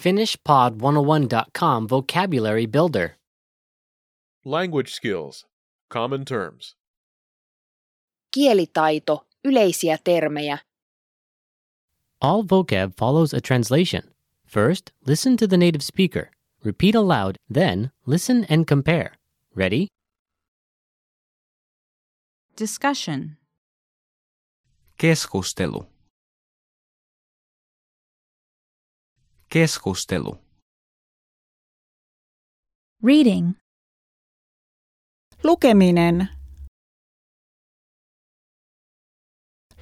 FinishPod101.com Vocabulary Builder. Language skills. Common terms. Kielitaito, yleisiä termejä. All vocab follows a translation. First, listen to the native speaker. Repeat aloud, then, listen and compare. Ready? Discussion. Keskustelu. Keskustelu. Reading. Lukeminen.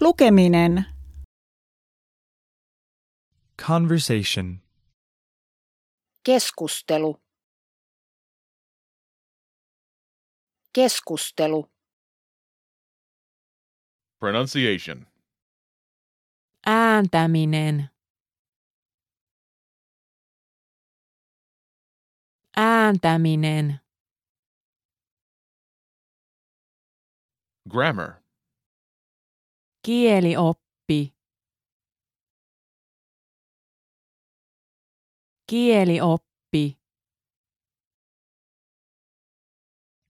Lukeminen. Conversation. Keskustelu. Keskustelu. Pronunciation. Ääntäminen. Ääntäminen. Grammar. Kielioppi. Kielioppi.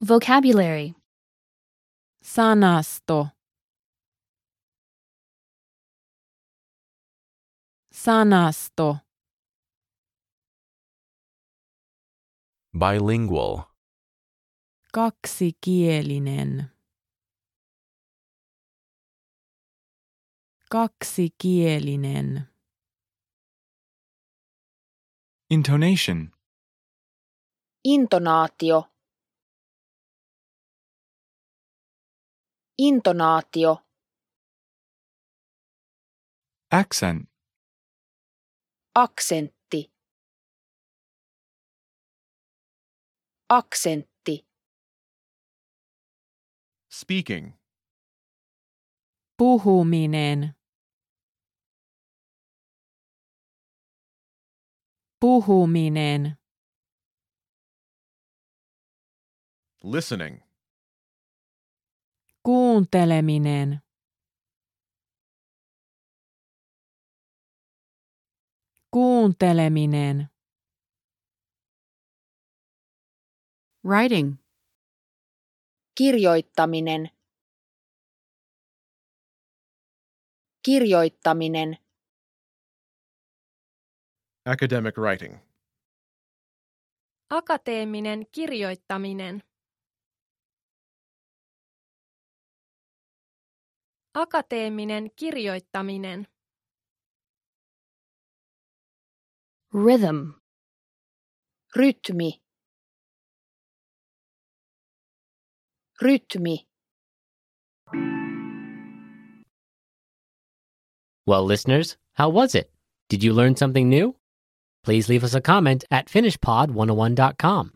Vocabulary. Sanasto. Sanasto. Bilingual. Kaksikielinen. Kaksikielinen. Intonation. Intonaatio. Intonaatio. Accent. Aksentti. Aksentti. Speaking. Puhuminen. Puhuminen. Listening. Kuunteleminen. Kuunteleminen. Writing. Kirjoittaminen. Kirjoittaminen. Academic writing. Akateeminen kirjoittaminen. Akateeminen kirjoittaminen. Rhythm. Rytmi. Rytmi. Well, listeners, how was it? Did you learn something new? Please leave us a comment at finishpod101.com.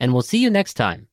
And we'll see you next time.